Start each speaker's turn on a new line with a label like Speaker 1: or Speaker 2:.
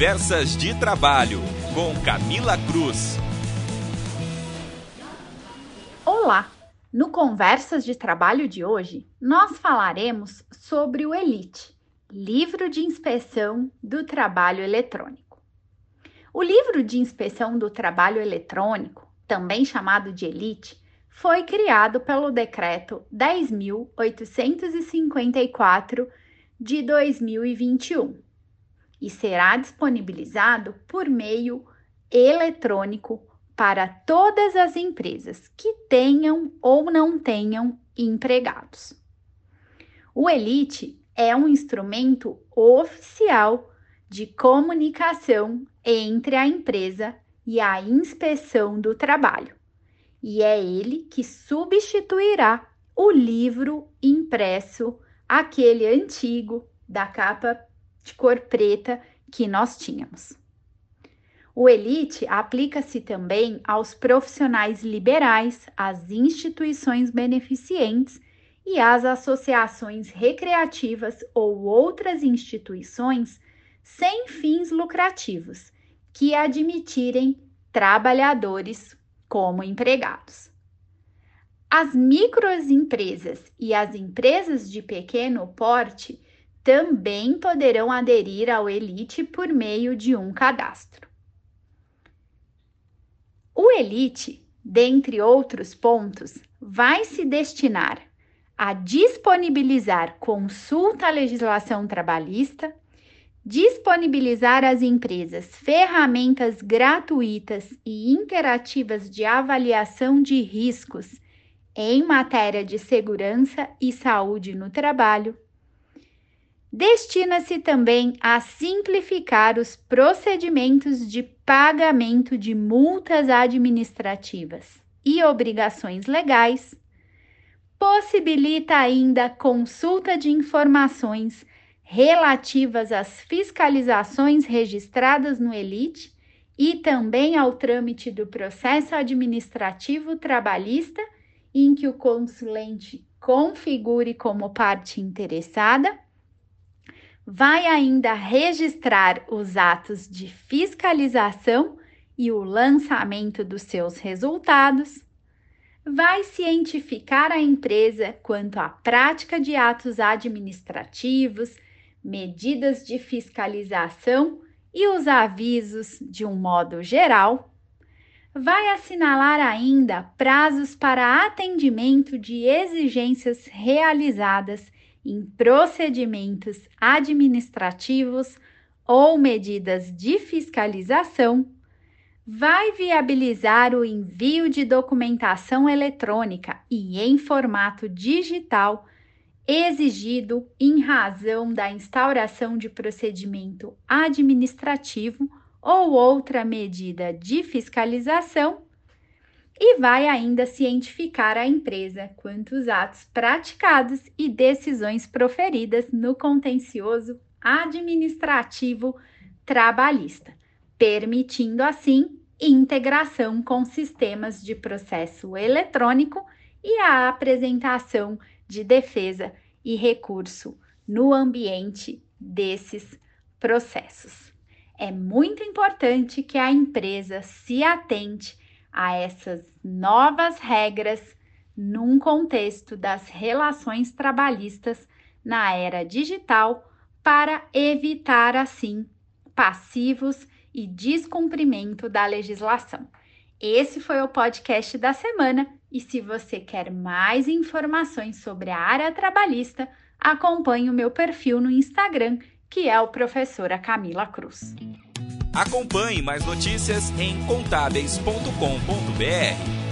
Speaker 1: Conversas de Trabalho, com Camila Cruz.
Speaker 2: Olá! No Conversas de Trabalho de hoje, nós falaremos sobre o Elite, Livro de Inspeção do Trabalho Eletrônico. O Livro de Inspeção do Trabalho Eletrônico, também chamado de Elite, foi criado pelo Decreto 10.854 de 2021 e será disponibilizado por meio eletrônico para todas as empresas que tenham ou não tenham empregados. O Elite é um instrumento oficial de comunicação entre a empresa e a inspeção do trabalho, e é ele que substituirá o livro impresso, aquele antigo da capa de cor preta que nós tínhamos. O Elite aplica-se também aos profissionais liberais, às instituições beneficentes e às associações recreativas ou outras instituições sem fins lucrativos que admitirem trabalhadores como empregados. As microempresas e as empresas de pequeno porte também poderão aderir ao Elite por meio de um cadastro. O Elite, dentre outros pontos, vai se destinar a disponibilizar consulta à legislação trabalhista, disponibilizar às empresas ferramentas gratuitas e interativas de avaliação de riscos em matéria de segurança e saúde no trabalho destina-se também a simplificar os procedimentos de pagamento de multas administrativas e obrigações legais, possibilita ainda consulta de informações relativas às fiscalizações registradas no Elite e também ao trâmite do processo administrativo trabalhista, em que o consulente configure como parte interessada vai ainda registrar os atos de fiscalização e o lançamento dos seus resultados, vai cientificar a empresa quanto à prática de atos administrativos, medidas de fiscalização e os avisos de um modo geral, vai assinalar ainda prazos para atendimento de exigências realizadas em procedimentos administrativos ou medidas de fiscalização, vai viabilizar o envio de documentação eletrônica e em formato digital exigido em razão da instauração de procedimento administrativo ou outra medida de fiscalização e vai ainda cientificar a empresa quanto os atos praticados e decisões proferidas no contencioso administrativo trabalhista, permitindo assim integração com sistemas de processo eletrônico e a apresentação de defesa e recurso no ambiente desses processos. É muito importante que a empresa se atente a essas novas regras num contexto das relações trabalhistas na era digital para evitar assim passivos e descumprimento da legislação. Esse foi o podcast da semana e se você quer mais informações sobre a área trabalhista, acompanhe o meu perfil no Instagram, que é o professora Camila Cruz.
Speaker 1: Acompanhe mais notícias em contábeis.com.br.